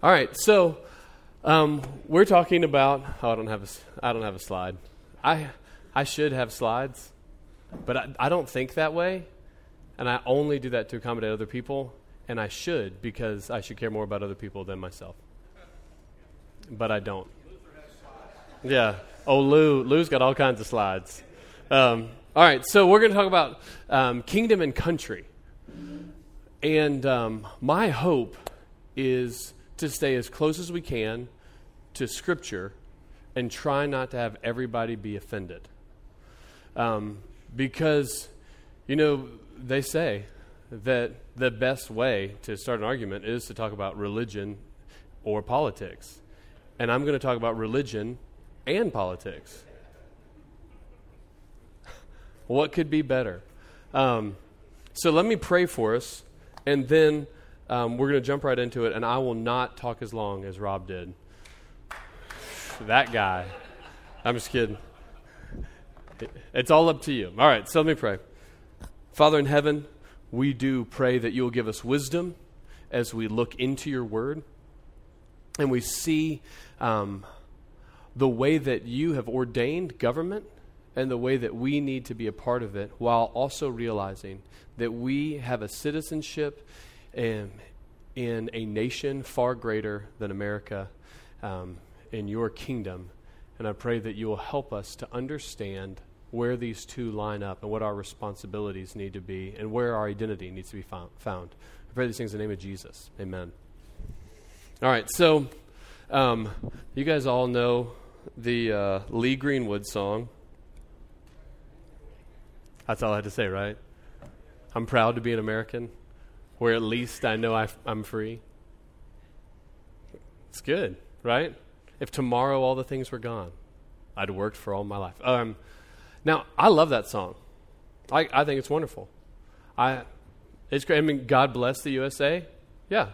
All right, so um, we're talking about. Oh, I don't have a. I don't have a slide. I I should have slides, but I, I don't think that way, and I only do that to accommodate other people, and I should because I should care more about other people than myself. But I don't. Yeah. Oh, Lou. Lou's got all kinds of slides. Um, all right, so we're going to talk about um, kingdom and country, and um, my hope is to stay as close as we can to Scripture and try not to have everybody be offended. Um, because, you know, they say that the best way to start an argument is to talk about religion or politics. And I'm going to talk about religion and politics. what could be better? Um, so let me pray for us, and then um, we're going to jump right into it, and I will not talk as long as Rob did. that guy. I'm just kidding. It's all up to you. All right, so let me pray. Father in heaven, we do pray that you will give us wisdom as we look into your word and we see um, the way that you have ordained government and the way that we need to be a part of it while also realizing that we have a citizenship in, in a nation far greater than America um, in your kingdom. And I pray that you will help us to understand where these two line up and what our responsibilities need to be and where our identity needs to be found. I pray these things in the name of Jesus. Amen. All right, so um, you guys all know the uh, Lee Greenwood song. That's all I had to say, right? I'm proud to be an American where at least I know i am free. It's good, right? If tomorrow all the things were gone, I'd worked for all my life. Um, now, I love that song. I, I think it's wonderful. I, it's great. I mean, God bless the USA. Yeah.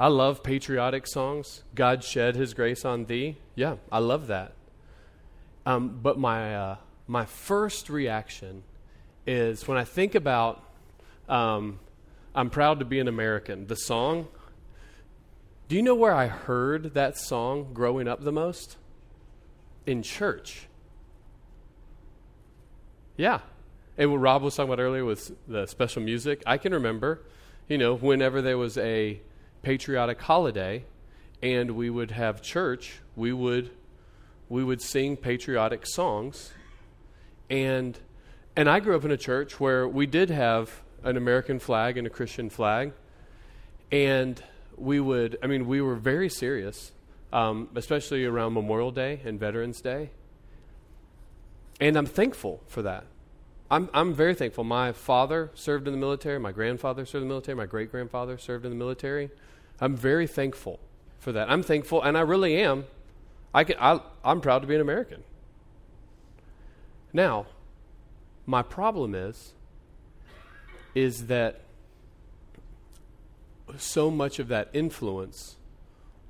I love patriotic songs. God shed his grace on thee. Yeah, I love that. Um, but my, uh, my first reaction is when I think about um, I'm proud to be an American. The song, do you know where I heard that song growing up the most? In church. Yeah. And what Rob was talking about earlier with the special music, I can remember, you know, whenever there was a patriotic holiday and we would have church, we would we would sing patriotic songs. And and I grew up in a church where we did have an American flag and a Christian flag. And we would, I mean, we were very serious, um, especially around Memorial Day and Veterans Day. And I'm thankful for that. I'm, I'm very thankful. My father served in the military, my grandfather served in the military, my great grandfather served in the military. I'm very thankful for that. I'm thankful, and I really am. I can, I, I'm proud to be an American. Now, my problem is is that so much of that influence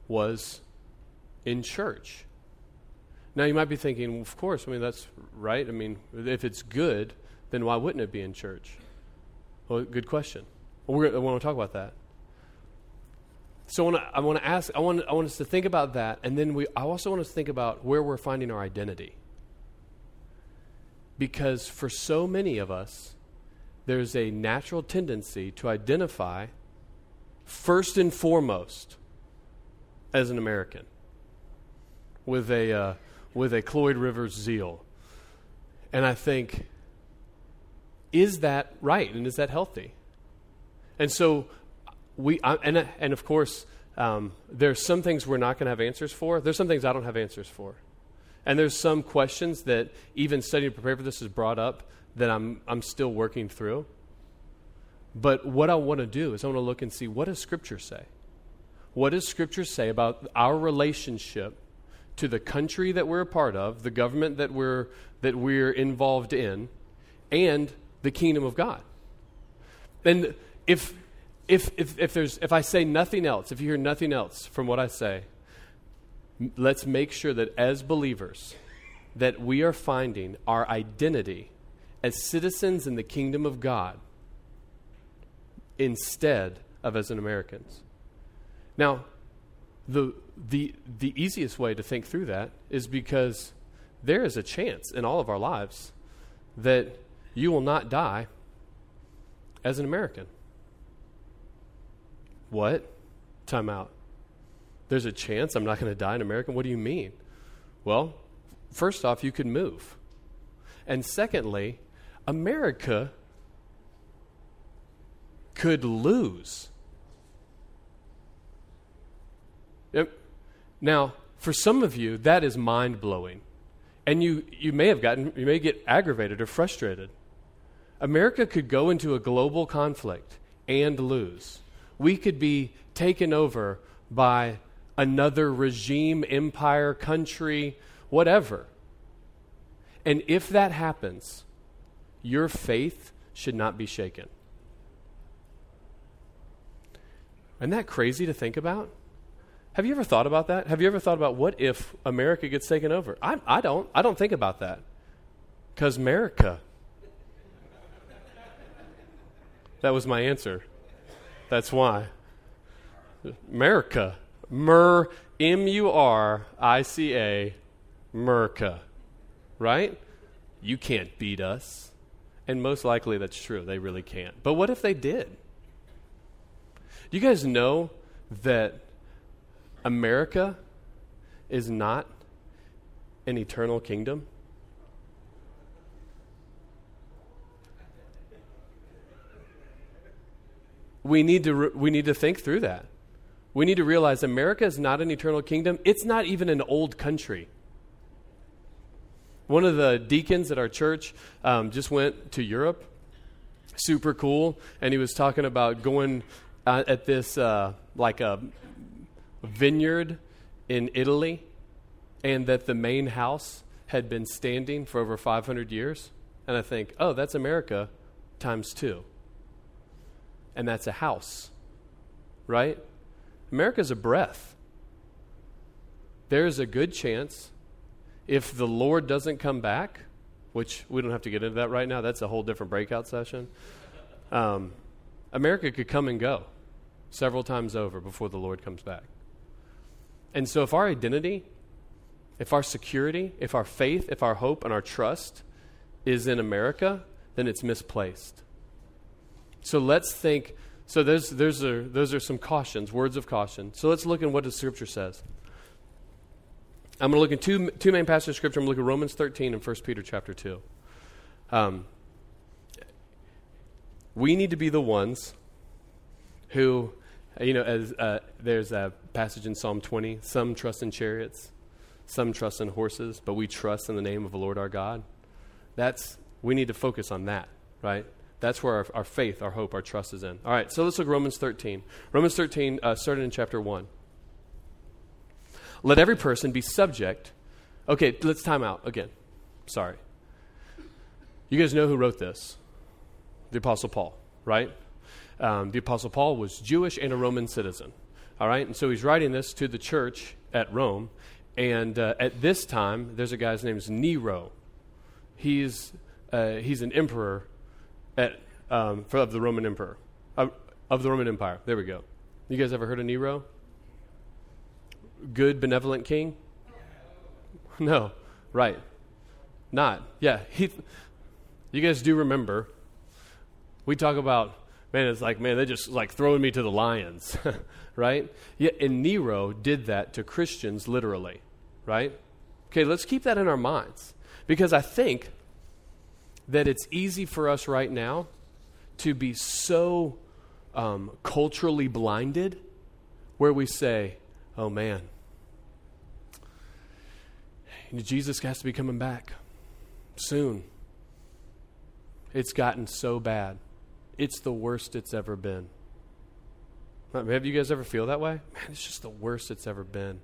was in church. Now, you might be thinking, well, of course, I mean, that's right. I mean, if it's good, then why wouldn't it be in church? Well, good question. I want to talk about that. So I want to, I want to ask, I want, I want us to think about that, and then we, I also want us to think about where we're finding our identity. Because for so many of us, there's a natural tendency to identify first and foremost as an American with a, uh, with a Cloyd Rivers zeal. And I think, is that right and is that healthy? And so, we, I, and, and of course, um, there's some things we're not going to have answers for. There's some things I don't have answers for. And there's some questions that even studying to prepare for this has brought up that I'm, I'm still working through. But what I want to do is I want to look and see what does Scripture say? what does Scripture say about our relationship to the country that we're a part of, the government that we're, that we're involved in, and the kingdom of God? And if, if, if, if, there's, if I say nothing else, if you hear nothing else from what I say, let's make sure that as believers, that we are finding our identity as citizens in the kingdom of God instead of as an Americans. Now, the, the, the easiest way to think through that is because there is a chance in all of our lives that you will not die as an American. What? Time out. There's a chance I'm not going to die an American? What do you mean? Well, first off, you could move. And secondly, America could lose. Now, for some of you, that is mind blowing. And you, you may have gotten, you may get aggravated or frustrated. America could go into a global conflict and lose. We could be taken over by another regime, empire, country, whatever. And if that happens, your faith should not be shaken. Isn't that crazy to think about? Have you ever thought about that? Have you ever thought about what if America gets taken over? I, I don't. I don't think about that. Because America. That was my answer. That's why. America. Mer, M U R I C A, Merca. Right? You can't beat us. And most likely that's true. They really can't. But what if they did? Do you guys know that America is not an eternal kingdom? We need to, re- we need to think through that. We need to realize America is not an eternal kingdom. It's not even an old country. One of the deacons at our church um, just went to Europe. Super cool. And he was talking about going uh, at this, uh, like a vineyard in Italy, and that the main house had been standing for over 500 years. And I think, oh, that's America times two. And that's a house, right? America's a breath. There's a good chance if the Lord doesn't come back, which we don't have to get into that right now, that's a whole different breakout session. Um, America could come and go several times over before the Lord comes back. And so, if our identity, if our security, if our faith, if our hope, and our trust is in America, then it's misplaced. So, let's think so there's, there's a, those are some cautions, words of caution. So let's look at what the Scripture says. I'm going to look at two, two main passages of Scripture. I'm going to look at Romans 13 and 1 Peter chapter 2. Um, we need to be the ones who, you know, as uh, there's a passage in Psalm 20 some trust in chariots, some trust in horses, but we trust in the name of the Lord our God. That's, we need to focus on that, right? That's where our, our, faith, our hope, our trust is in. All right, so let's look at Romans 13. Romans 13 uh, started in chapter 1. Let every person be subject. Okay, let's time out again. Sorry. You guys know who wrote this? The Apostle Paul, right? Um, the Apostle Paul was Jewish and a Roman citizen. All right, and so he's writing this to the church at Rome. And uh, at this time, there's a guy's name is Nero. He's, uh, he's an emperor at, um, for, of the Roman Emperor, uh, of the Roman Empire. There we go. You guys ever heard of Nero? Good, benevolent king? No, right. Not. Yeah, he. You guys do remember? We talk about man. It's like man, they just like throwing me to the lions, right? Yeah, and Nero did that to Christians literally, right? Okay, let's keep that in our minds because I think that it's easy for us right now to be so um, culturally blinded where we say, oh man, Jesus has to be coming back soon. It's gotten so bad. It's the worst it's ever been. Have you guys ever feel that way? Man, it's just the worst it's ever been.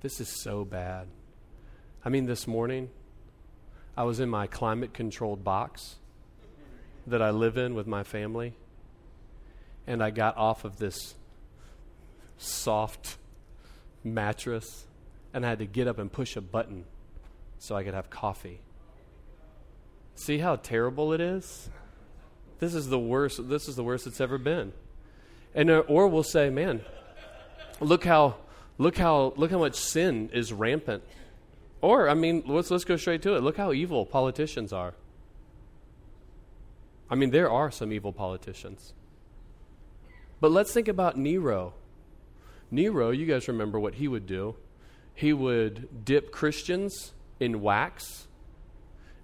This is so bad. I mean, this morning, I was in my climate controlled box that I live in with my family, and I got off of this soft mattress, and I had to get up and push a button so I could have coffee. See how terrible it is? This is the worst. This is the worst it's ever been. And uh, or we'll say, man, look how look how look how much sin is rampant. Or I mean, let's let's go straight to it. Look how evil politicians are. I mean, there are some evil politicians. But let's think about Nero. Nero, you guys remember what he would do? He would dip Christians in wax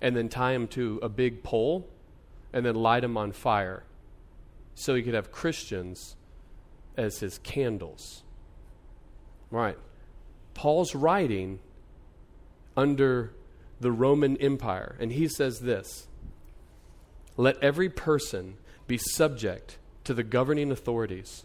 and then tie them to a big pole and then light them on fire so he could have Christians as his candles. Right. Paul's writing under the Roman Empire, and he says this Let every person be subject to the governing authorities.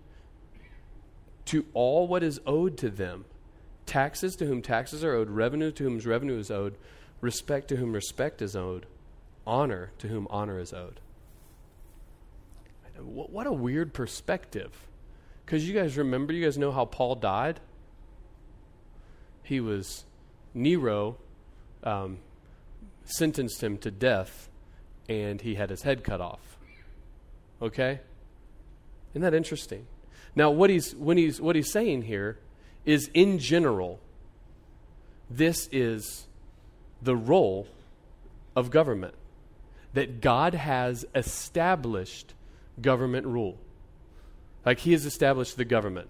to all what is owed to them taxes to whom taxes are owed, revenue to whom revenue is owed, respect to whom respect is owed, honor to whom honor is owed. What a weird perspective. Because you guys remember, you guys know how Paul died? he was Nero um, sentenced him to death, and he had his head cut off. Okay, isn't that interesting? Now, what he's when he's what he's saying here is, in general, this is the role of government that God has established government rule. Like he has established the government.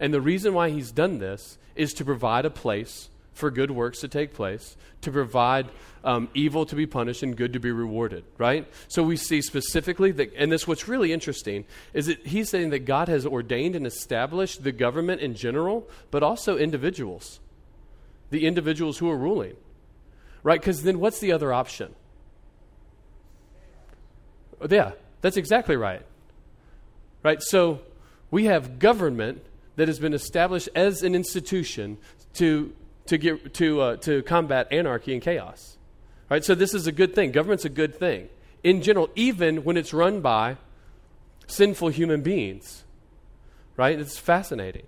And the reason why he's done this is to provide a place for good works to take place, to provide um, evil to be punished and good to be rewarded, right? So we see specifically that, and this what's really interesting is that he's saying that God has ordained and established the government in general, but also individuals, the individuals who are ruling, right? Because then what's the other option? Yeah, that's exactly right. Right? So we have government that has been established as an institution to, to, get, to, uh, to combat anarchy and chaos. Right? So this is a good thing. Government's a good thing. In general, even when it's run by sinful human beings. Right? It's fascinating.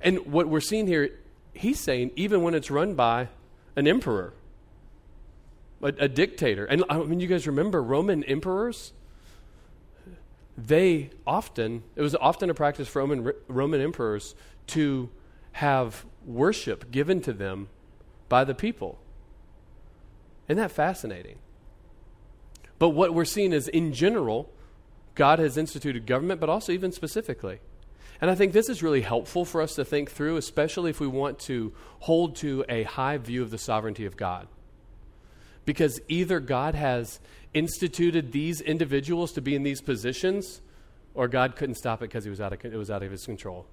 And what we're seeing here, he's saying, even when it's run by an emperor, a, a dictator. And I mean, you guys remember Roman emperors? they often, it was often a practice for Roman, Roman emperors to have worship given to them by the people. Isn't that fascinating? But what we're seeing is, in general, God has instituted government, but also even specifically. And I think this is really helpful for us to think through, especially if we want to hold to a high view of the sovereignty of God. Because either God has instituted these individuals to be in these positions, or God couldn't stop it because he was out of, it was out of his control.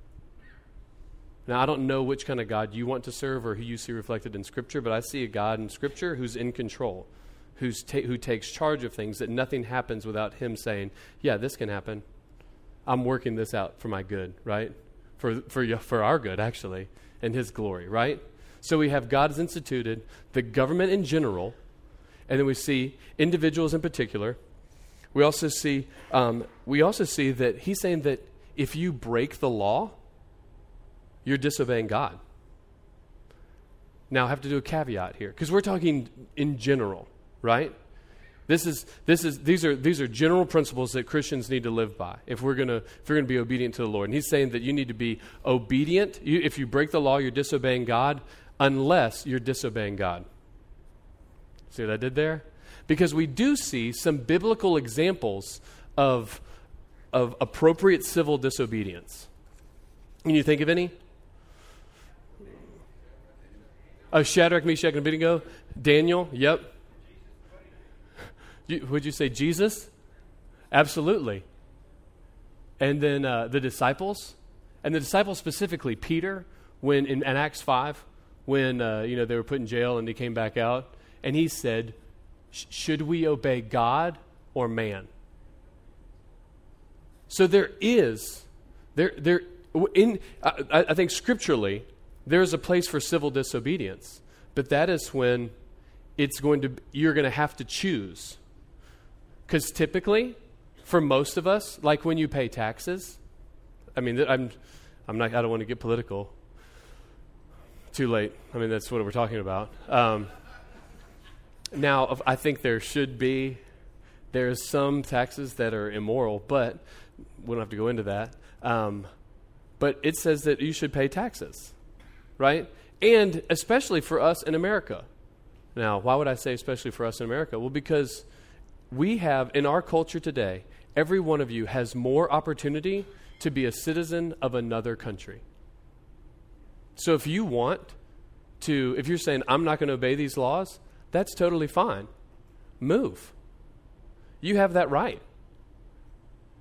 Now, I don't know which kind of God you want to serve or who you see reflected in Scripture, but I see a God in Scripture who's in control, who's ta- who takes charge of things, that nothing happens without him saying, Yeah, this can happen. I'm working this out for my good, right? For, for, for our good, actually, and his glory, right? So we have God instituted, the government in general, and then we see individuals in particular. We also see, um, we also see that he's saying that if you break the law, you're disobeying God. Now, I have to do a caveat here because we're talking in general, right? This is, this is, these, are, these are general principles that Christians need to live by if we're going to be obedient to the Lord. And he's saying that you need to be obedient. You, if you break the law, you're disobeying God, unless you're disobeying God. See what I did there? Because we do see some biblical examples of, of appropriate civil disobedience. Can you think of any? Oh, Shadrach, Meshach, and Abednego? Daniel? Yep. You, would you say Jesus? Absolutely. And then uh, the disciples, and the disciples specifically, Peter, when in, in Acts five, when uh, you know they were put in jail and he came back out, and he said, "Should we obey God or man?" So there is there there in I, I think scripturally there is a place for civil disobedience, but that is when it's going to you're going to have to choose because typically, for most of us, like when you pay taxes, I mean, I'm, I'm not, I don't want to get political. Too late. I mean, that's what we're talking about. Um, now, I think there should be, there's some taxes that are immoral, but we don't have to go into that. Um, but it says that you should pay taxes, right? And especially for us in America. Now, why would I say especially for us in America? Well, because we have, in our culture today, every one of you has more opportunity to be a citizen of another country. So if you want to, if you're saying, I'm not going to obey these laws, that's totally fine. Move. You have that right.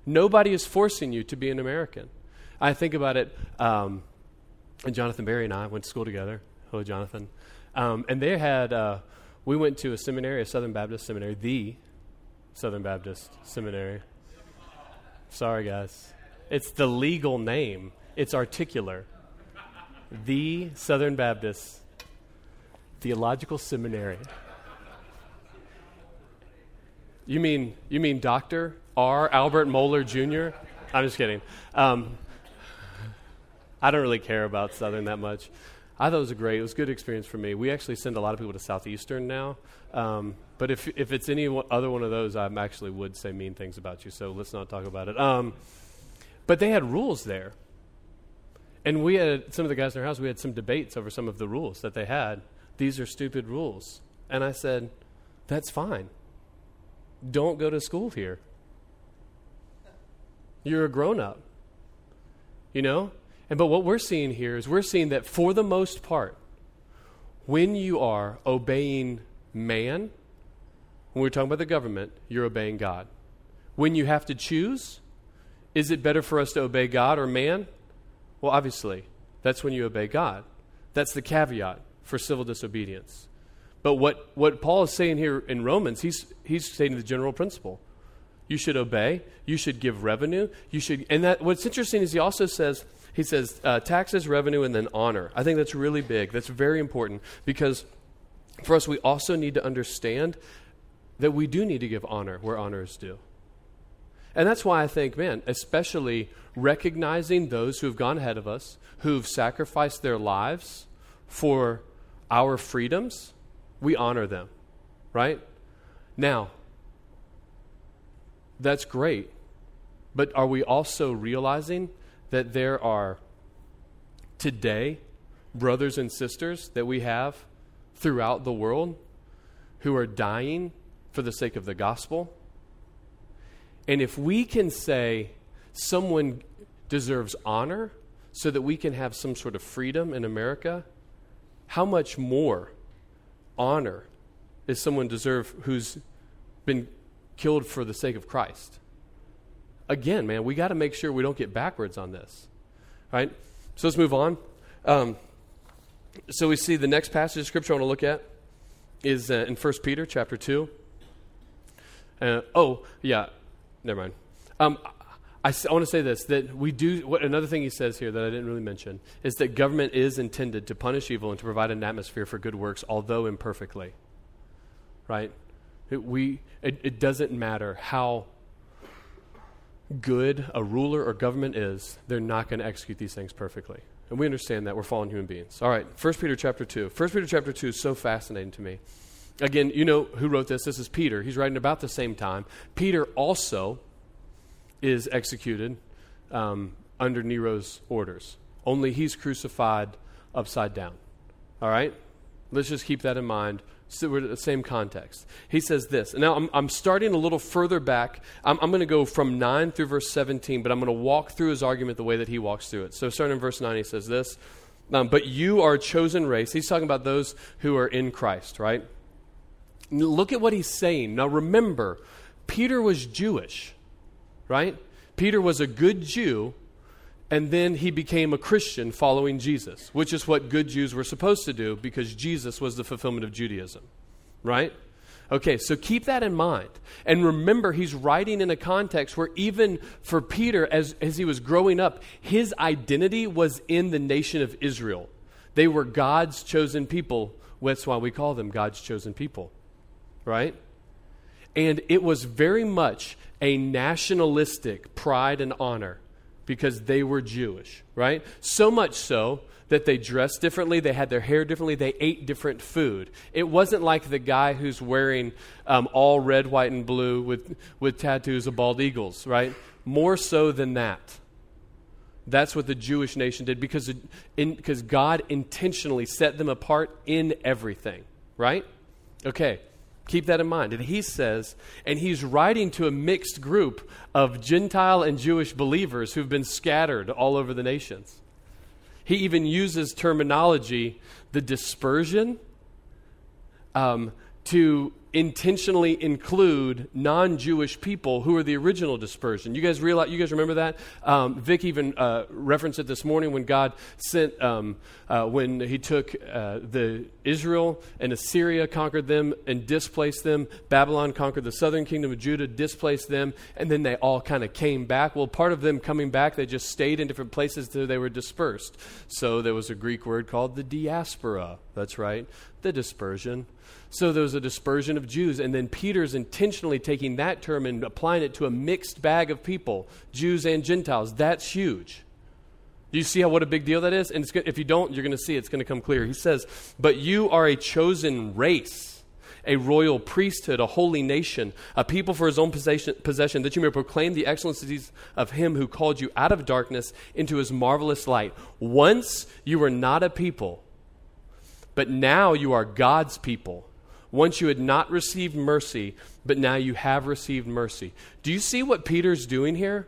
Nobody is forcing you to be an American. I think about it, um, and Jonathan Barry and I went to school together. Hello, Jonathan. Um, and they had, uh, we went to a seminary, a Southern Baptist seminary, the Southern Baptist Seminary. Sorry, guys. It's the legal name, it's articular. The Southern Baptist Theological Seminary. You mean you mean Doctor R. Albert Mohler Jr.? I'm just kidding. Um, I don't really care about Southern that much. I thought it was a great, it was a good experience for me. We actually send a lot of people to Southeastern now. Um, but if, if it's any other one of those, I actually would say mean things about you, so let's not talk about it. Um, but they had rules there. And we had, some of the guys in our house, we had some debates over some of the rules that they had. These are stupid rules. And I said, that's fine. Don't go to school here. You're a grown up. You know? And but what we're seeing here is we're seeing that for the most part, when you are obeying man, when we're talking about the government, you're obeying God. When you have to choose, is it better for us to obey God or man? Well, obviously, that's when you obey God. That's the caveat for civil disobedience. But what, what Paul is saying here in Romans, he's, he's stating the general principle. You should obey. You should give revenue. You should, and that what's interesting is he also says he says uh, taxes, revenue, and then honor. I think that's really big. That's very important because for us, we also need to understand that we do need to give honor where honor is due. And that's why I think, man, especially recognizing those who have gone ahead of us, who've sacrificed their lives for our freedoms, we honor them, right? Now, that's great. But are we also realizing that there are today brothers and sisters that we have throughout the world who are dying for the sake of the gospel. And if we can say someone deserves honor so that we can have some sort of freedom in America, how much more honor is someone deserve who's been killed for the sake of Christ? Again, man, we got to make sure we don't get backwards on this. Right? So let's move on. Um, so we see the next passage of scripture I want to look at is uh, in 1 Peter chapter 2. Uh, oh, yeah, never mind. Um, I, I, want to say this that we do, what, another thing he says here that I didn't really mention is that government is intended to punish evil and to provide an atmosphere for good works, although imperfectly. Right? It, we, it, it doesn't matter how good a ruler or government is, they're not going to execute these things perfectly. And we understand that we're fallen human beings. All right, 1 Peter chapter 2. 1 Peter chapter 2 is so fascinating to me Again, you know who wrote this? This is Peter. He's writing about the same time. Peter also is executed um, under Nero's orders, only he's crucified upside down. All right? Let's just keep that in mind. So we're in the same context. He says this. Now, I'm, I'm starting a little further back. I'm, I'm going to go from 9 through verse 17, but I'm going to walk through his argument the way that he walks through it. So, starting in verse 9, he says this um, But you are a chosen race. He's talking about those who are in Christ, right? Look at what he's saying. Now, remember, Peter was Jewish, right? Peter was a good Jew and then he became a Christian following Jesus, which is what good Jews were supposed to do because Jesus was the fulfillment of Judaism, right? Okay, so keep that in mind. And remember, he's writing in a context where even for Peter, as, as he was growing up, his identity was in the nation of Israel. They were God's chosen people. That's why we call them God's chosen people, right? And it was very much a nationalistic pride and honor because they were Jewish, right? So much so that they dressed differently, they had their hair differently, they ate different food. It wasn't like the guy who's wearing um, all red, white, and blue with, with tattoos of bald eagles, right? More so than that. That's what the Jewish nation did because, in, because God intentionally set them apart in everything, right? Okay, Keep that in mind. And he says, and he's writing to a mixed group of Gentile and Jewish believers who've been scattered all over the nations. He even uses terminology, the dispersion, um, to intentionally include non-Jewish people who are the original dispersion. You guys realize? You guys remember that? Um, Vic even uh, referenced it this morning when God sent um, uh, when He took uh, the Israel and Assyria, conquered them and displaced them. Babylon conquered the southern kingdom of Judah, displaced them, and then they all kind of came back. Well, part of them coming back, they just stayed in different places until they were dispersed. So there was a Greek word called the diaspora. That's right, the dispersion. So there was a dispersion of Jews, and then Peter's intentionally taking that term and applying it to a mixed bag of people, Jews and Gentiles. That's huge. Do you see how what a big deal that is? And if you don't, you're going to see it's going to come clear. He says, "But you are a chosen race, a royal priesthood, a holy nation, a people for his own possession, possession, that you may proclaim the excellencies of him who called you out of darkness into his marvelous light. Once you were not a people, but now you are God's people." Once you had not received mercy, but now you have received mercy. Do you see what Peter's doing here?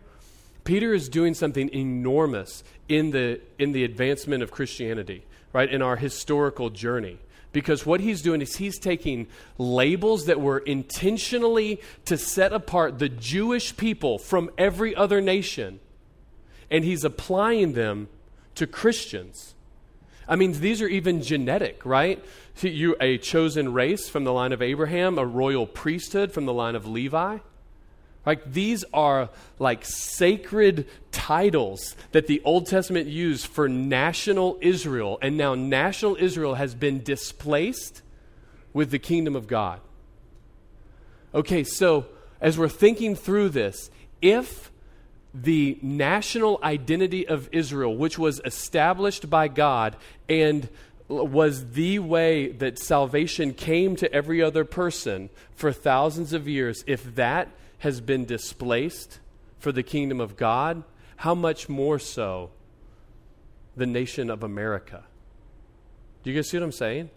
Peter is doing something enormous in the, in the advancement of Christianity, right, in our historical journey. Because what he's doing is he's taking labels that were intentionally to set apart the Jewish people from every other nation, and he's applying them to Christians. I mean, these are even genetic, right? You a chosen race from the line of Abraham, a royal priesthood from the line of Levi. Like these are like sacred titles that the Old Testament used for national Israel, and now national Israel has been displaced with the kingdom of God. Okay, so as we're thinking through this, if the national identity of Israel, which was established by God and was the way that salvation came to every other person for thousands of years, if that has been displaced for the kingdom of God, how much more so the nation of America? Do you guys see what I'm saying?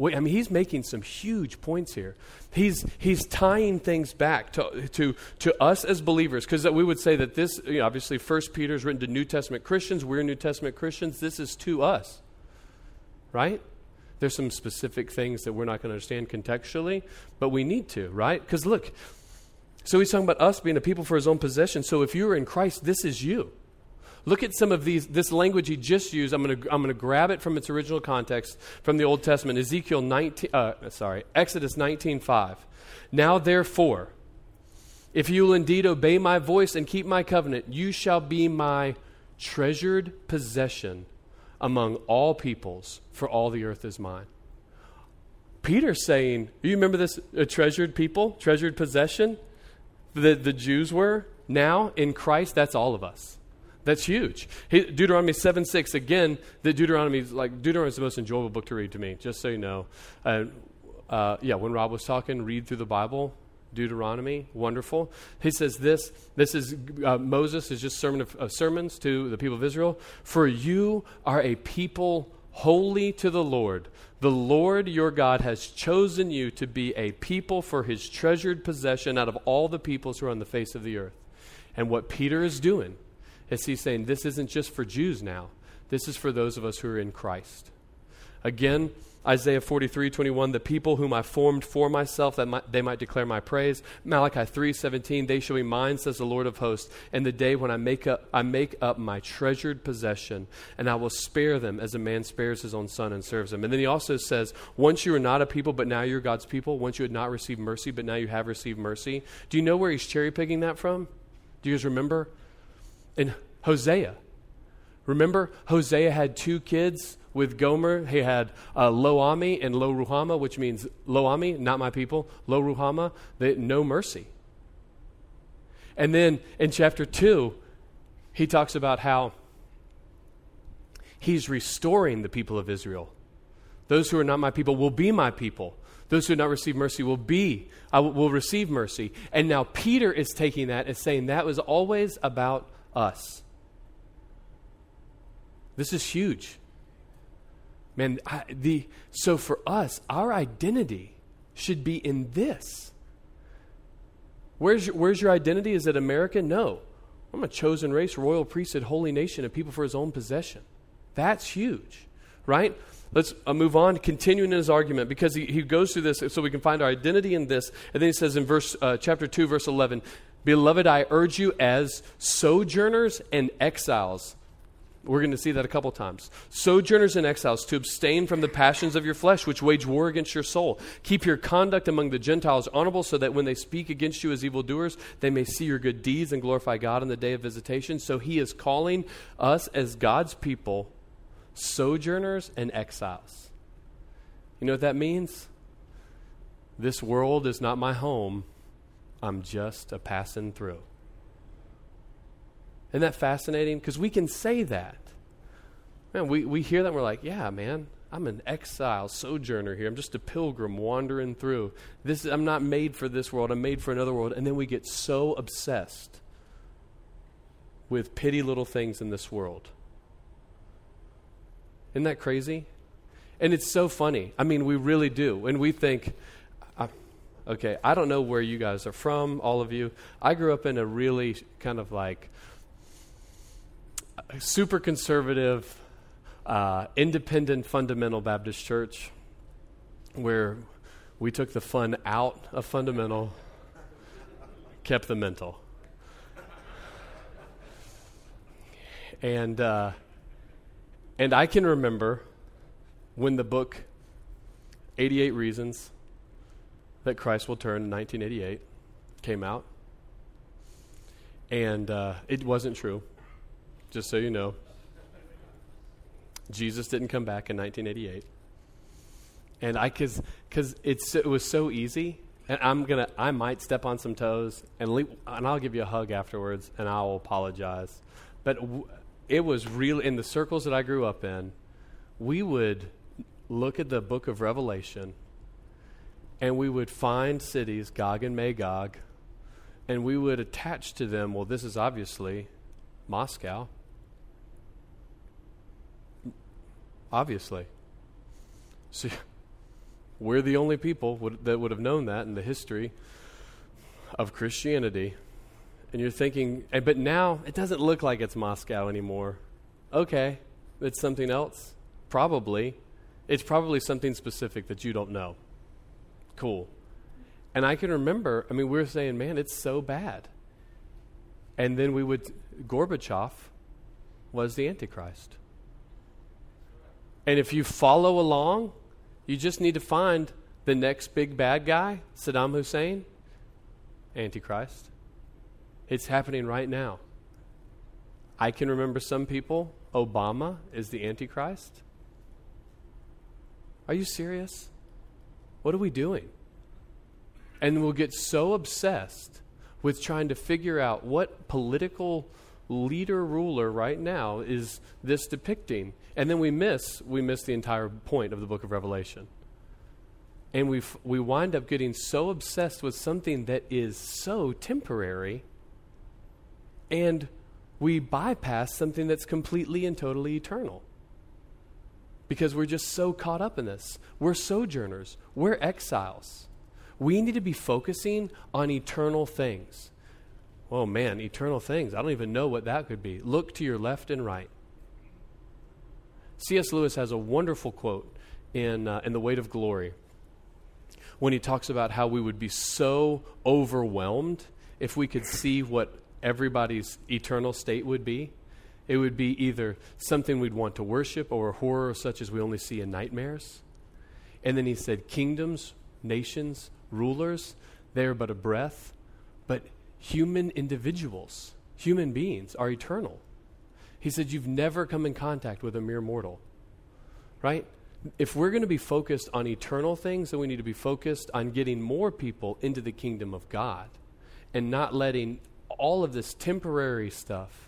I mean, he's making some huge points here. He's, he's tying things back to, to, to us as believers, because we would say that this, you know, obviously, First Peter is written to New Testament Christians. We're New Testament Christians. This is to us, right? There's some specific things that we're not going to understand contextually, but we need to, right? Because look, so he's talking about us being a people for his own possession. So if you're in Christ, this is you. Look at some of these, this language he just used. I'm going to I'm to grab it from its original context from the Old Testament. Ezekiel 19, uh, sorry, Exodus 19.5. Now therefore, if you will indeed obey my voice and keep my covenant, you shall be my treasured possession among all peoples, for all the earth is mine. Peter's saying, you remember this treasured people, treasured possession that the Jews were? Now in Christ, that's all of us. That's huge. Deuteronomy 7 6, again, the Deuteronomy, like, Deuteronomy is the most enjoyable book to read to me, just so you know. Uh, uh, yeah, when Rob was talking, read through the Bible, Deuteronomy, wonderful. He says this. This is uh, Moses is just sermon of, sermons to the people of Israel. For you are a people holy to the Lord. The Lord your God has chosen you to be a people for his treasured possession out of all the peoples who are on the face of the earth. And what Peter is doing is he's saying this isn't just for Jews now. This is for those of us who are in Christ. Again, Isaiah 43, 21, the people whom I formed for myself, that my, they might declare my praise. Malachi 3, 17, they shall be mine, says the Lord of hosts, in the day when I make, up, I make up my treasured possession, and I will spare them as a man spares his own son and serves him. And then he also says, once you were not a people, but now you're God's people. Once you had not received mercy, but now you have received mercy. Do you know where he's cherry picking that from? Do you guys remember? In Hosea. Remember, Hosea had two kids with Gomer, he had uh, Lo Ami and Lo Ruhamah, which means Lo Ami, not my people, Lo Ruhamah, they, no mercy. And then in chapter 2, he talks about how he's restoring the people of Israel. Those who are not my people will be my people. Those who have not received mercy will be, I will, will receive mercy. And now Peter is taking that and saying that was always about us. This is huge. Man, I, the, so for us, our identity should be in this. Where's your, where's your identity? Is it America? No. I'm a chosen race, royal priesthood, holy nation, a people for his own possession. That's huge, right? Let's uh, move on, continuing in his argument, because he, he goes through this so we can find our identity in this. And then he says in verse, uh, chapter 2, verse 11, Beloved, I urge you as sojourners and exiles we're going to see that a couple times. Sojourners and exiles, to abstain from the passions of your flesh, which wage war against your soul. Keep your conduct among the Gentiles honorable, so that when they speak against you as evildoers, they may see your good deeds and glorify God in the day of visitation. So he is calling us as God's people sojourners and exiles. You know what that means? This world is not my home. I'm just a passing through. Isn't that fascinating? Because we can say that. Man, we, we hear that and we're like, yeah, man, I'm an exile, sojourner here. I'm just a pilgrim wandering through. This, I'm not made for this world. I'm made for another world. And then we get so obsessed with petty little things in this world. Isn't that crazy? And it's so funny. I mean, we really do. And we think, okay, I don't know where you guys are from, all of you. I grew up in a really kind of like super conservative, uh, independent fundamental Baptist church where we took the fun out of fundamental, kept the mental. And, uh, and I can remember when the book 88 Reasons That Christ Will Turn in 1988 came out. And uh, it wasn't true just so you know. Jesus didn't come back in 1988. And I, cause, cause it's, it was so easy, and I'm gonna, I might step on some toes, and, leave, and I'll give you a hug afterwards, and I'll apologize. But w- it was real, in the circles that I grew up in, we would look at the book of Revelation, and we would find cities, Gog and Magog, and we would attach to them, well, this is obviously Moscow. Obviously. See, we're the only people would, that would have known that in the history of Christianity. And you're thinking, but now it doesn't look like it's Moscow anymore. Okay, it's something else? Probably. It's probably something specific that you don't know. Cool. And I can remember, I mean, we were saying, man, it's so bad. And then we would, Gorbachev was the Antichrist. And if you follow along, you just need to find the next big bad guy, Saddam Hussein, Antichrist. It's happening right now. I can remember some people, Obama is the Antichrist. Are you serious? What are we doing? And we'll get so obsessed with trying to figure out what political leader ruler right now is this depicting? And then we miss we miss the entire point of the book of Revelation. And we we wind up getting so obsessed with something that is so temporary, and we bypass something that's completely and totally eternal. Because we're just so caught up in this. We're sojourners, we're exiles. We need to be focusing on eternal things. Oh man, eternal things. I don't even know what that could be. Look to your left and right. C.S. Lewis has a wonderful quote in, uh, in The Weight of Glory when he talks about how we would be so overwhelmed if we could see what everybody's eternal state would be. It would be either something we'd want to worship or a horror such as we only see in nightmares. And then he said, Kingdoms, nations, rulers, they are but a breath, but human individuals, human beings, are eternal. He said, You've never come in contact with a mere mortal. Right? If we're going to be focused on eternal things, then we need to be focused on getting more people into the kingdom of God and not letting all of this temporary stuff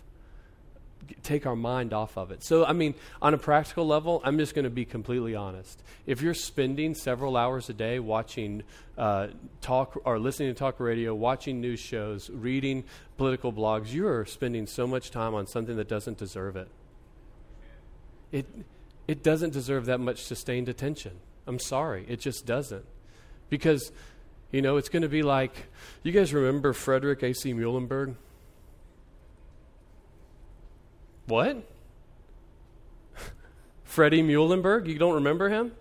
take our mind off of it. So, I mean, on a practical level, I'm just going to be completely honest. If you're spending several hours a day watching uh, talk or listening to talk radio, watching news shows, reading political blogs, you are spending so much time on something that doesn't deserve it. It, it doesn't deserve that much sustained attention. I'm sorry, it just doesn't. Because, you know, it's going to be like you guys remember Frederick A.C. Muhlenberg? What? Freddie Muhlenberg? You don't remember him?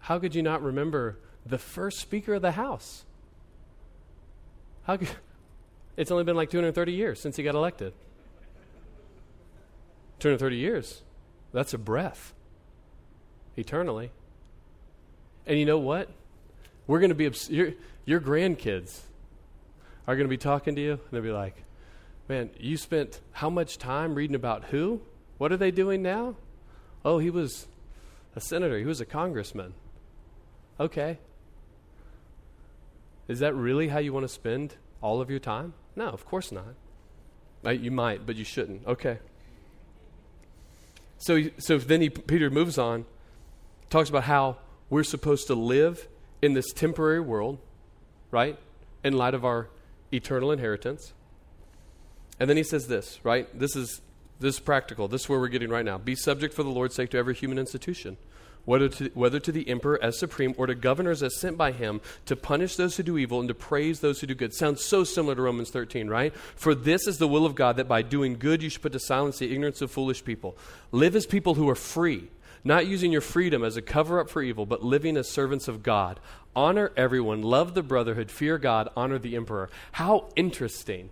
How could you not remember the first Speaker of the House? How could, it's only been like 230 years since he got elected. 230 years. That's a breath. Eternally. And you know what? We're going to be, obs- your, your grandkids are going to be talking to you, and they'll be like, Man, you spent how much time reading about who? What are they doing now? Oh, he was a senator, he was a congressman. Okay. Is that really how you want to spend all of your time? No, of course not. Uh, you might, but you shouldn't. Okay. So, so then he, Peter moves on, talks about how we're supposed to live in this temporary world, right? In light of our eternal inheritance. And then he says this, right? This is this is practical. This is where we're getting right now. Be subject for the Lord's sake to every human institution, whether to, whether to the emperor as supreme or to governors as sent by him to punish those who do evil and to praise those who do good. Sounds so similar to Romans 13, right? For this is the will of God that by doing good you should put to silence the ignorance of foolish people. Live as people who are free, not using your freedom as a cover up for evil, but living as servants of God. Honor everyone, love the brotherhood, fear God, honor the emperor. How interesting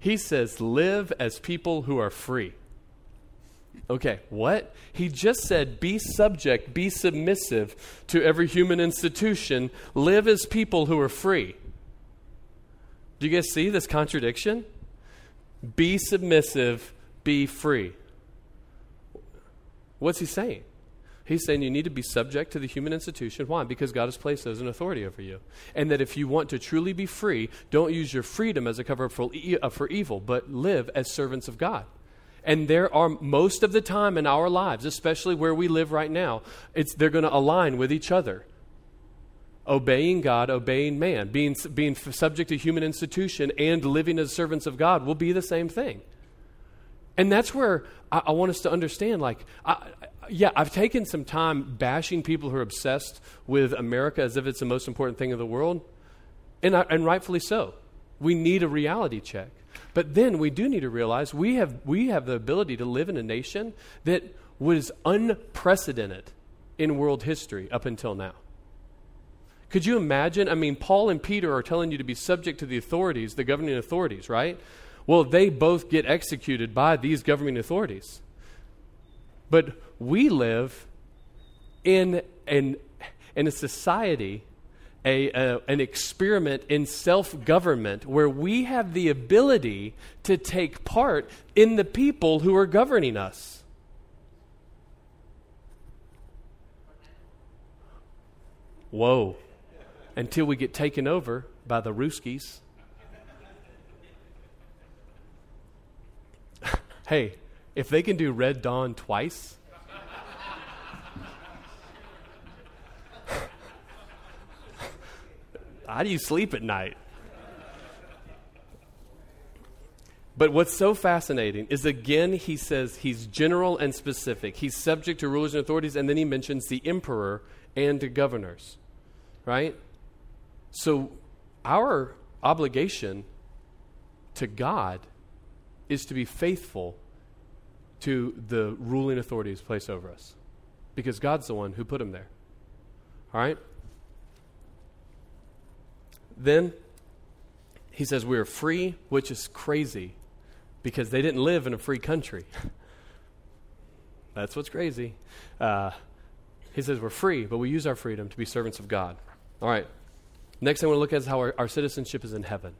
he says, live as people who are free. Okay, what? He just said, be subject, be submissive to every human institution, live as people who are free. Do you guys see this contradiction? Be submissive, be free. What's he saying? He's saying you need to be subject to the human institution. Why? Because God has placed those in authority over you. And that if you want to truly be free, don't use your freedom as a cover for, uh, for evil, but live as servants of God. And there are most of the time in our lives, especially where we live right now, it's, they're going to align with each other. Obeying God, obeying man, being, being subject to human institution, and living as servants of God will be the same thing. And that's where I, I want us to understand like, I, yeah, I've taken some time bashing people who are obsessed with America as if it's the most important thing in the world, and, I, and rightfully so. We need a reality check. But then we do need to realize we have, we have the ability to live in a nation that was unprecedented in world history up until now. Could you imagine? I mean, Paul and Peter are telling you to be subject to the authorities, the governing authorities, right? Well, they both get executed by these governing authorities. But we live in an, in a society, a, a, an experiment in self government where we have the ability to take part in the people who are governing us. Whoa. Until we get taken over by the Ruskies. hey, if they can do Red Dawn twice, how do you sleep at night? But what's so fascinating is again, he says he's general and specific. He's subject to rulers and authorities, and then he mentions the emperor and the governors, right? So our obligation to God is to be faithful to the ruling authorities placed over us because God's the one who put him there. All right? Then he says we are free, which is crazy because they didn't live in a free country. That's what's crazy. Uh, he says we're free, but we use our freedom to be servants of God. All right. Next thing I want to look at is how our, our citizenship is in heaven.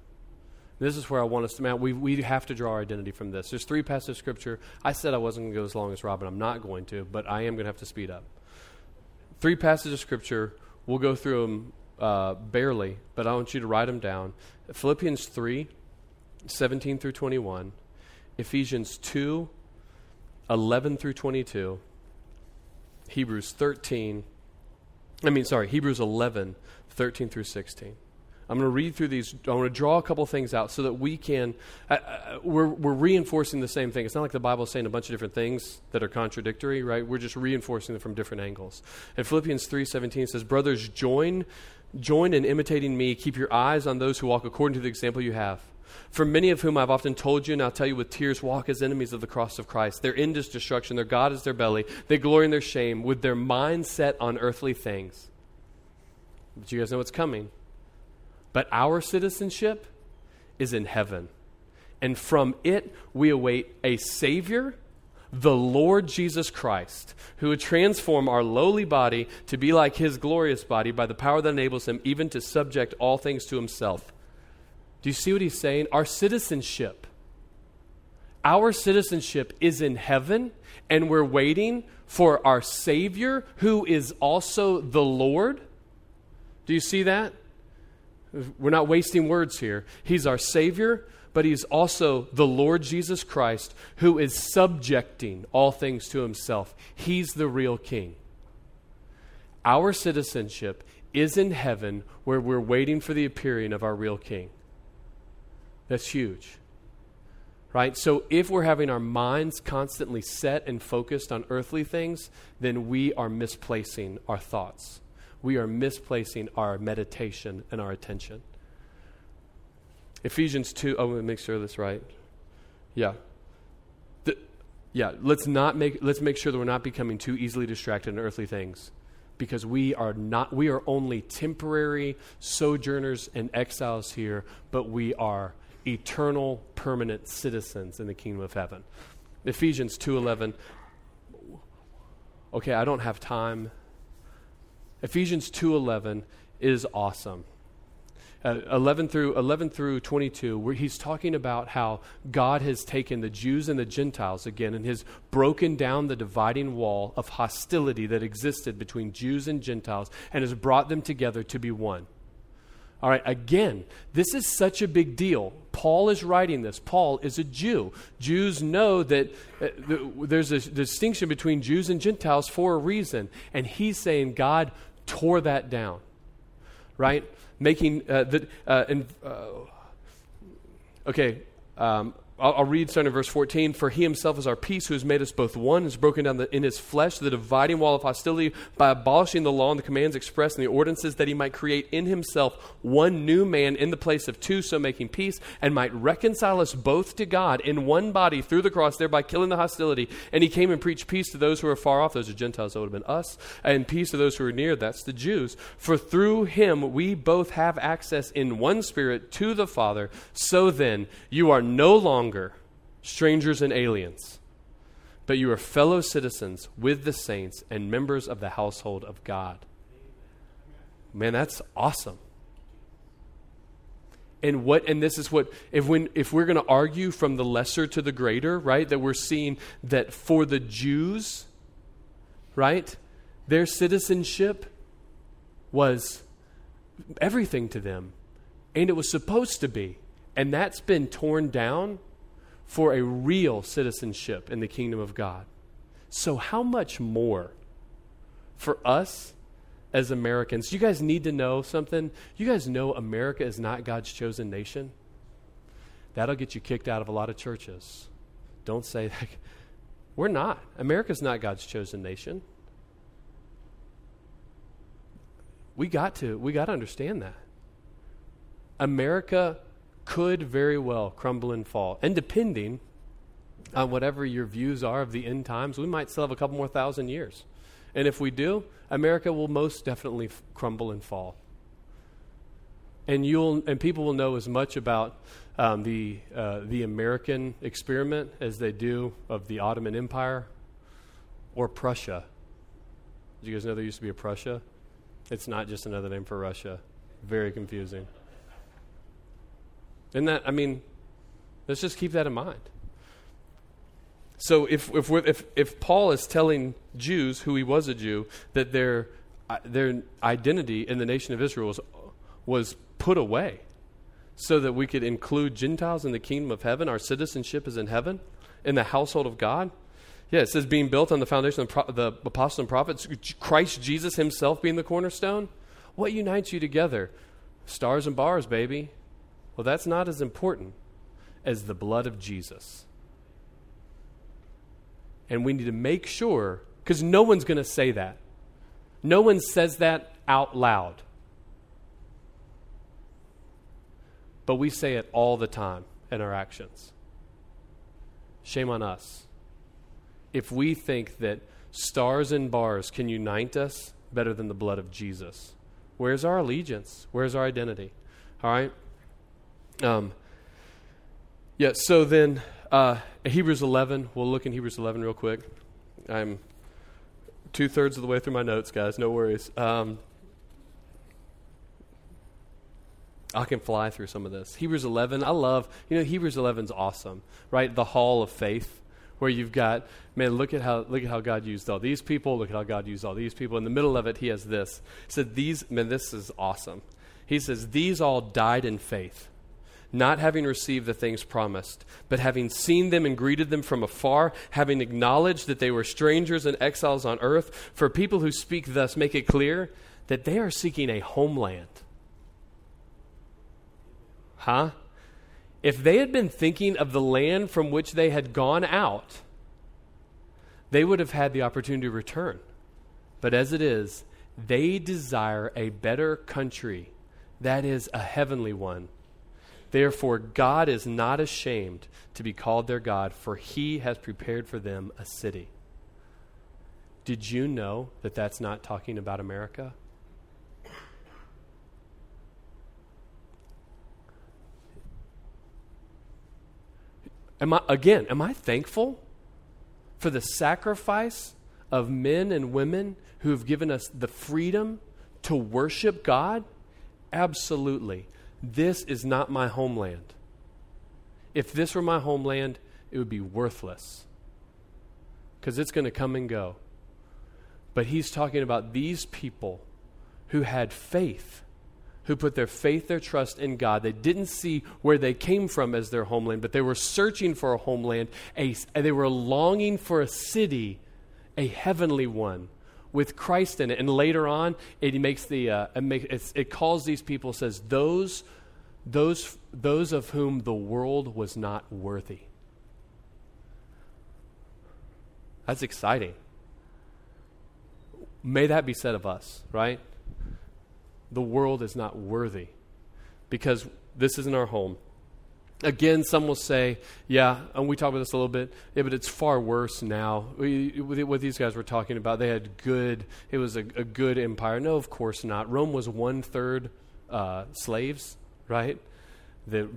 This is where I want us to mount. We, we have to draw our identity from this. There's three passages of Scripture. I said I wasn't going to go as long as Robin. I'm not going to, but I am going to have to speed up. Three passages of Scripture. We'll go through them uh, barely, but I want you to write them down. Philippians 3, 17 through 21. Ephesians 2, 11 through 22. Hebrews 13. I mean, sorry, Hebrews 11, 13 through 16. I'm going to read through these. I want to draw a couple things out so that we can. Uh, uh, we're, we're reinforcing the same thing. It's not like the Bible is saying a bunch of different things that are contradictory, right? We're just reinforcing them from different angles. And Philippians 3:17 says, "Brothers, join, join in imitating me. Keep your eyes on those who walk according to the example you have." For many of whom I've often told you, and I'll tell you with tears, walk as enemies of the cross of Christ. Their end is destruction, their God is their belly. They glory in their shame, with their mind set on earthly things. But you guys know what's coming. But our citizenship is in heaven. And from it, we await a Savior, the Lord Jesus Christ, who would transform our lowly body to be like his glorious body by the power that enables him even to subject all things to himself. Do you see what he's saying? Our citizenship. Our citizenship is in heaven, and we're waiting for our Savior, who is also the Lord. Do you see that? We're not wasting words here. He's our Savior, but He's also the Lord Jesus Christ who is subjecting all things to Himself. He's the real King. Our citizenship is in heaven where we're waiting for the appearing of our real King. That's huge. Right? So if we're having our minds constantly set and focused on earthly things, then we are misplacing our thoughts we are misplacing our meditation and our attention. Ephesians 2, oh, let me make sure that's right. Yeah. The, yeah, let's not make let's make sure that we're not becoming too easily distracted in earthly things. Because we are not we are only temporary sojourners and exiles here, but we are eternal permanent citizens in the kingdom of heaven. Ephesians 2:11 Okay, I don't have time Ephesians 2:11 is awesome. Uh, 11 through 11 through 22 where he's talking about how God has taken the Jews and the Gentiles again and has broken down the dividing wall of hostility that existed between Jews and Gentiles and has brought them together to be one. All right, again, this is such a big deal. Paul is writing this. Paul is a Jew. Jews know that uh, there's a distinction between Jews and Gentiles for a reason. And he's saying God tore that down, right? Making uh, that, uh, in, uh, okay, um, I'll, I'll, read starting in verse 14. For he himself is our peace, who has made us both one, has broken down the, in his flesh the dividing wall of hostility by abolishing the law and the commands expressed in the ordinances, that he might create in himself one new man in the place of two, so making peace, and might reconcile us both to God in one body through the cross, thereby killing the hostility. And he came and preached peace to those who are far off, those are Gentiles, that would have been us, and peace to those who are near, that's the Jews. For through him we both have access in one spirit to the Father. So then, you are no longer longer strangers and aliens, but you are fellow citizens with the saints and members of the household of God. Man, that's awesome. And what and this is what if when if we're going to argue from the lesser to the greater, right? That we're seeing that for the Jews, right? Their citizenship was everything to them and it was supposed to be. And that's been torn down for a real citizenship in the kingdom of God. So, how much more for us as Americans. You guys need to know something. You guys know America is not God's chosen nation. That'll get you kicked out of a lot of churches. Don't say that. We're not. America's not God's chosen nation. We got to we got to understand that. America could very well crumble and fall. And depending on whatever your views are of the end times, we might still have a couple more thousand years. And if we do, America will most definitely f- crumble and fall. And you'll and people will know as much about um, the uh, the American experiment as they do of the Ottoman Empire or Prussia. Did you guys know there used to be a Prussia? It's not just another name for Russia. Very confusing. And that, I mean, let's just keep that in mind. So if, if, if, if Paul is telling Jews, who he was a Jew, that their, uh, their identity in the nation of Israel was, was put away so that we could include Gentiles in the kingdom of heaven, our citizenship is in heaven, in the household of God, yeah, it says being built on the foundation of the, the apostles and prophets, Christ Jesus himself being the cornerstone. What unites you together? Stars and bars, baby. Well, that's not as important as the blood of Jesus. And we need to make sure, because no one's going to say that. No one says that out loud. But we say it all the time in our actions. Shame on us if we think that stars and bars can unite us better than the blood of Jesus. Where's our allegiance? Where's our identity? All right? Um, yeah, so then uh, Hebrews 11, we'll look in Hebrews 11 real quick. I'm two thirds of the way through my notes, guys, no worries. Um, I can fly through some of this. Hebrews 11, I love, you know, Hebrews 11 is awesome, right? The hall of faith where you've got, man, look at how look at how God used all these people, look at how God used all these people. In the middle of it, he has this. He said, These man, this is awesome. He says, These all died in faith, not having received the things promised, but having seen them and greeted them from afar, having acknowledged that they were strangers and exiles on earth. For people who speak thus make it clear that they are seeking a homeland. Huh? if they had been thinking of the land from which they had gone out, they would have had the opportunity to return. But as it is, they desire a better country, that is, a heavenly one. Therefore, God is not ashamed to be called their God, for he has prepared for them a city. Did you know that that's not talking about America? Am I, again, am I thankful for the sacrifice of men and women who have given us the freedom to worship God? Absolutely. This is not my homeland. If this were my homeland, it would be worthless because it's going to come and go. But he's talking about these people who had faith who put their faith, their trust in God. They didn't see where they came from as their homeland, but they were searching for a homeland. A, they were longing for a city, a heavenly one with Christ in it. And later on, it makes the uh, it, makes, it calls these people says those those those of whom the world was not worthy. That's exciting. May that be said of us, right? the world is not worthy because this isn't our home. Again, some will say, yeah, and we talked about this a little bit, yeah, but it's far worse now. We, what these guys were talking about, they had good, it was a, a good empire. No, of course not. Rome was one third uh, slaves, right? The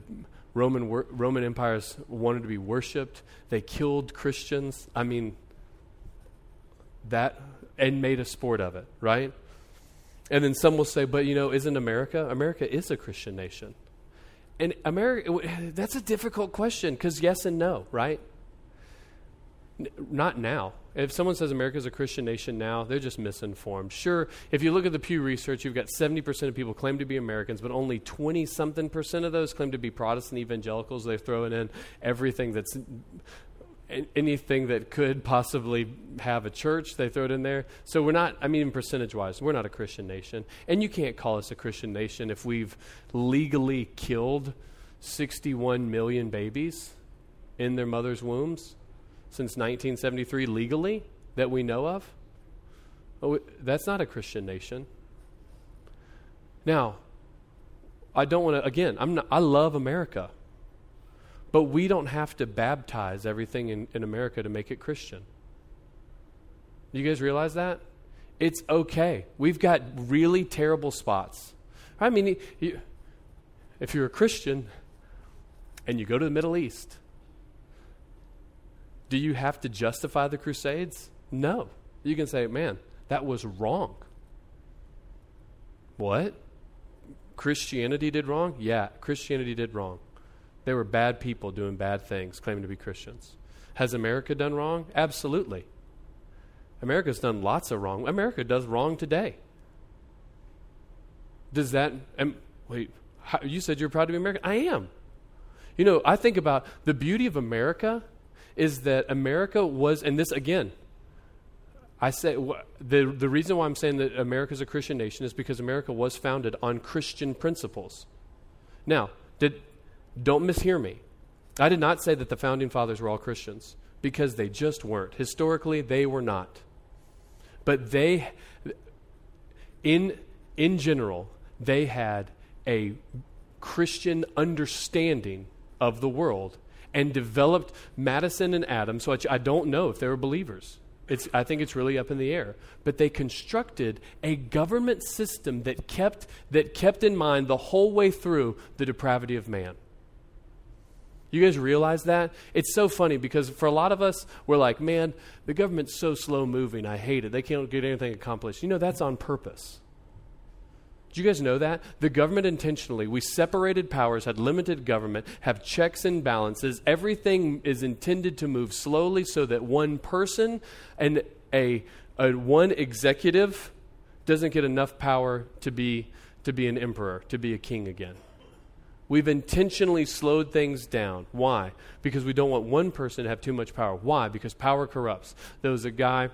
Roman, Roman empires wanted to be worshipped. They killed Christians. I mean, that, and made a sport of it, right? And then some will say, but you know, isn't America? America is a Christian nation. And America, that's a difficult question because yes and no, right? N- not now. If someone says America is a Christian nation now, they're just misinformed. Sure, if you look at the Pew Research, you've got 70% of people claim to be Americans, but only 20 something percent of those claim to be Protestant evangelicals. They're throwing in everything that's anything that could possibly have a church, they throw it in there. So we're not, I mean, percentage wise, we're not a Christian nation. And you can't call us a Christian nation if we've legally killed 61 million babies in their mother's wombs since 1973 legally that we know of. Oh, that's not a Christian nation. Now, I don't want to, again, I'm not, I love America. But we don't have to baptize everything in, in America to make it Christian. You guys realize that? It's okay. We've got really terrible spots. I mean, you, if you're a Christian and you go to the Middle East, do you have to justify the Crusades? No. You can say, man, that was wrong. What? Christianity did wrong? Yeah, Christianity did wrong. They were bad people doing bad things, claiming to be Christians. Has America done wrong? Absolutely. America's done lots of wrong. America does wrong today. Does that, um, wait, how, you said you're proud to be American? I am. You know, I think about the beauty of America is that America was, and this again, I say the the reason why I'm saying that America is a Christian nation is because America was founded on Christian principles. Now, did don't mishear me. I did not say that the founding fathers were all Christians because they just weren't. Historically, they were not. But they, in, in general, they had a Christian understanding of the world and developed Madison and Adams, so I, I don't know if they were believers. It's, I think it's really up in the air. But they constructed a government system that kept, that kept in mind the whole way through the depravity of man. You guys realize that? It's so funny because for a lot of us, we're like, man, the government's so slow moving. I hate it. They can't get anything accomplished. You know, that's on purpose. Do you guys know that? The government intentionally, we separated powers, had limited government, have checks and balances. Everything is intended to move slowly so that one person and a, a one executive doesn't get enough power to be, to be an emperor, to be a king again. We've intentionally slowed things down. Why? Because we don't want one person to have too much power. Why? Because power corrupts. There was a guy,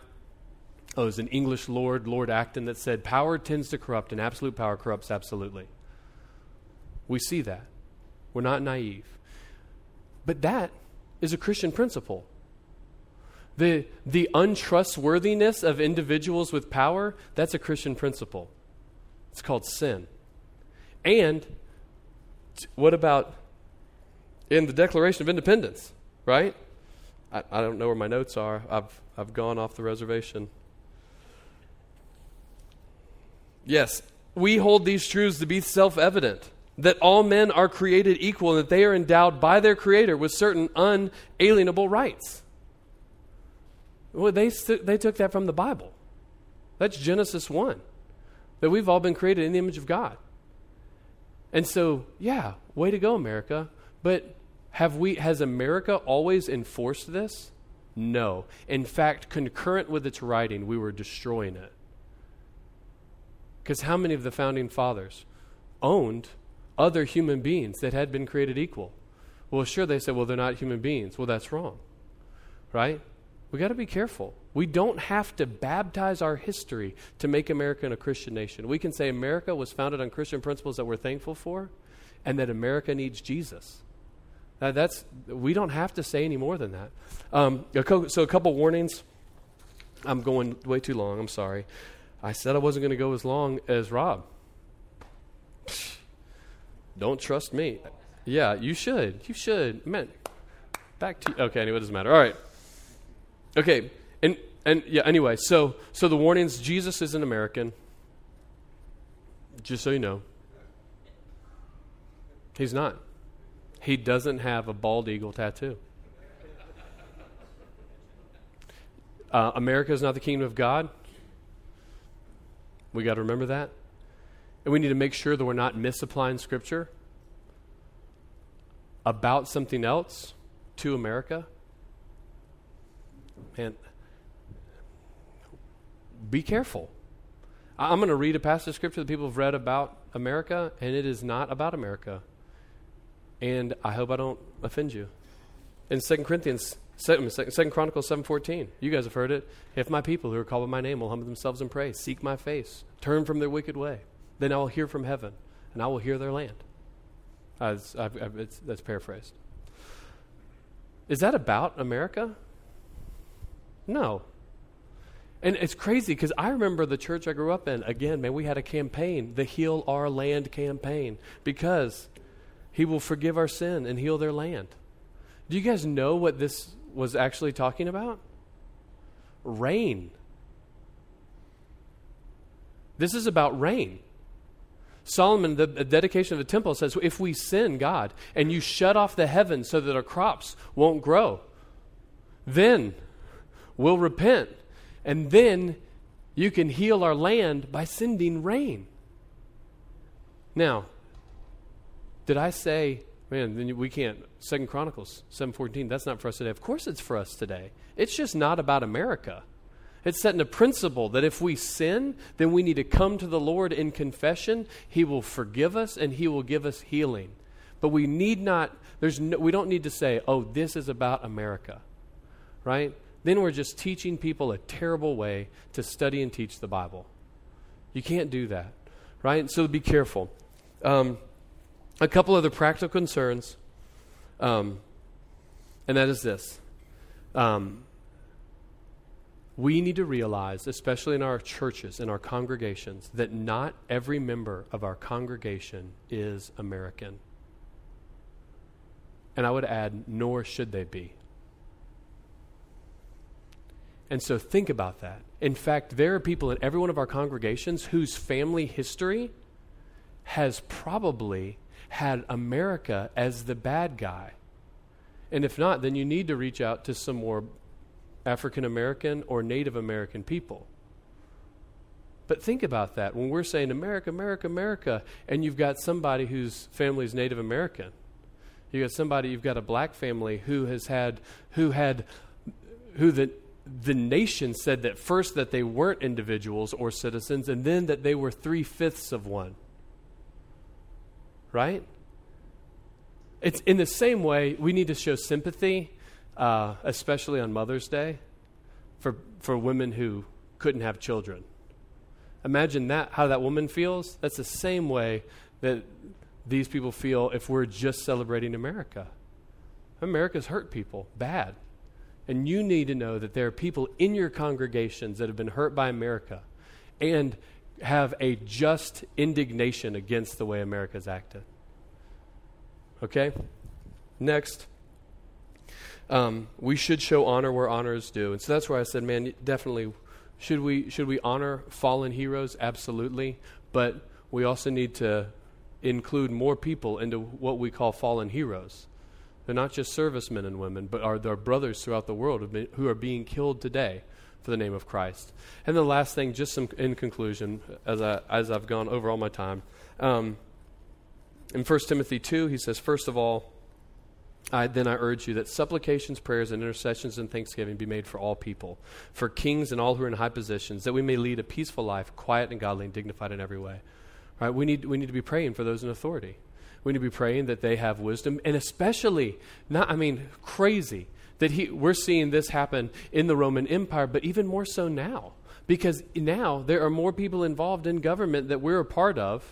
oh, it was an English lord, Lord Acton, that said, Power tends to corrupt, and absolute power corrupts absolutely. We see that. We're not naive. But that is a Christian principle. The, the untrustworthiness of individuals with power, that's a Christian principle. It's called sin. And what about in the Declaration of Independence, right? I, I don't know where my notes are. I've, I've gone off the reservation. Yes, we hold these truths to be self evident that all men are created equal and that they are endowed by their Creator with certain unalienable rights. Well, they, they took that from the Bible. That's Genesis 1. That we've all been created in the image of God. And so, yeah, way to go, America. But have we, has America always enforced this? No. In fact, concurrent with its writing, we were destroying it. Because how many of the founding fathers owned other human beings that had been created equal? Well, sure, they said, well, they're not human beings. Well, that's wrong. Right? We got to be careful. We don't have to baptize our history to make America a Christian nation. We can say America was founded on Christian principles that we're thankful for, and that America needs Jesus. Now that's we don't have to say any more than that. Um, so a couple warnings. I'm going way too long. I'm sorry. I said I wasn't going to go as long as Rob. Don't trust me. Yeah, you should. You should. Man, back to you. okay. Anyway, it doesn't matter. All right. Okay, and and yeah, anyway, so so the warnings Jesus is an American. Just so you know. He's not. He doesn't have a bald eagle tattoo. Uh, America is not the kingdom of God. We got to remember that. And we need to make sure that we're not misapplying Scripture about something else to America. Man, be careful. I'm going to read a passage of scripture that people have read about America, and it is not about America. And I hope I don't offend you. in Second Corinthians, 2, 2 Chronicles 7.14, you guys have heard it. If my people who are called by my name will humble themselves and pray, seek my face, turn from their wicked way, then I will hear from heaven, and I will hear their land. Uh, I've, I've, that's paraphrased. Is that about America? No. And it's crazy because I remember the church I grew up in. Again, man, we had a campaign, the Heal Our Land campaign, because He will forgive our sin and heal their land. Do you guys know what this was actually talking about? Rain. This is about rain. Solomon, the dedication of the temple says, if we sin, God, and you shut off the heavens so that our crops won't grow, then we'll repent. And then you can heal our land by sending rain. Now, did I say, man, then we can't, Second Chronicles 7.14, that's not for us today. Of course it's for us today. It's just not about America. It's setting a principle that if we sin, then we need to come to the Lord in confession. He will forgive us and He will give us healing. But we need not, there's no, we don't need to say, oh, this is about America, right? Then we're just teaching people a terrible way to study and teach the Bible. You can't do that, right? So be careful. Um, a couple other practical concerns, um, and that is this. Um, we need to realize, especially in our churches, in our congregations, that not every member of our congregation is American. And I would add, nor should they be. And so think about that. In fact, there are people in every one of our congregations whose family history has probably had America as the bad guy. And if not, then you need to reach out to some more African American or Native American people. But think about that. When we're saying America, America, America, and you've got somebody whose family is Native American, you got somebody, you've got a black family who has had, who had, who the, the nation said that first that they weren't individuals or citizens, and then that they were three fifths of one. Right? It's in the same way we need to show sympathy uh, especially on Mother's Day, for, for women who couldn't have children. Imagine that, how that woman feels. That's the same way that these people feel if we're just celebrating America. America's hurt people bad. And you need to know that there are people in your congregations that have been hurt by America and have a just indignation against the way America's acted. Okay? Next. Um, we should show honor where honor is due. And so that's where I said, man, definitely, should we, should we honor fallen heroes? Absolutely. But we also need to include more people into what we call fallen heroes. They're not just servicemen and women, but are their brothers throughout the world who are being killed today for the name of Christ. And the last thing, just some in conclusion, as, I, as I've gone over all my time. Um, in 1 Timothy 2, he says, First of all, I, then I urge you that supplications, prayers, and intercessions and thanksgiving be made for all people, for kings and all who are in high positions, that we may lead a peaceful life, quiet and godly, and dignified in every way. Right? We need, we need to be praying for those in authority. We need to be praying that they have wisdom, and especially, not, I mean, crazy that he, we're seeing this happen in the Roman Empire, but even more so now. Because now there are more people involved in government that we're a part of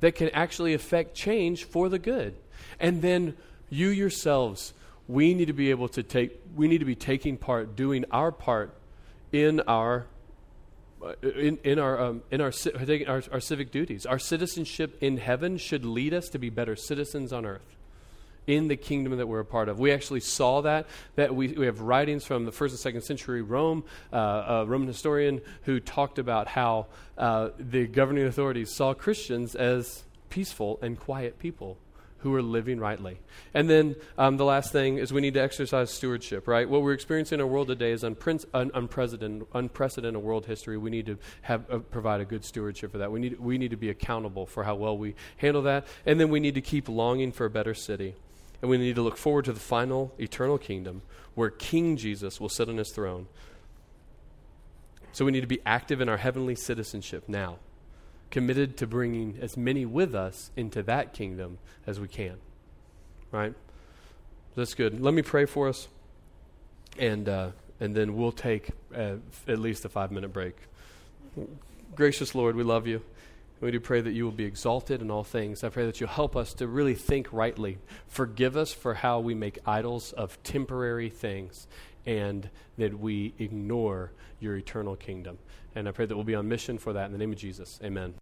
that can actually affect change for the good. And then you yourselves, we need to be able to take, we need to be taking part, doing our part in our in, in, our, um, in our, our, our civic duties. Our citizenship in heaven should lead us to be better citizens on earth in the kingdom that we're a part of. We actually saw that. That we, we have writings from the first and second century Rome, uh, a Roman historian who talked about how uh, the governing authorities saw Christians as peaceful and quiet people who are living rightly. And then um, the last thing is we need to exercise stewardship, right? What we're experiencing in our world today is unpre- un- unprecedented, unprecedented world history. We need to have uh, provide a good stewardship for that. We need, we need to be accountable for how well we handle that. And then we need to keep longing for a better city. And we need to look forward to the final eternal kingdom where King Jesus will sit on his throne. So we need to be active in our heavenly citizenship now committed to bringing as many with us into that kingdom as we can. Right? That's good. Let me pray for us, and uh, and then we'll take uh, at least a five minute break. Gracious Lord, we love you. We do pray that you will be exalted in all things. I pray that you'll help us to really think rightly. Forgive us for how we make idols of temporary things and that we ignore your eternal kingdom. And I pray that we'll be on mission for that in the name of Jesus. Amen.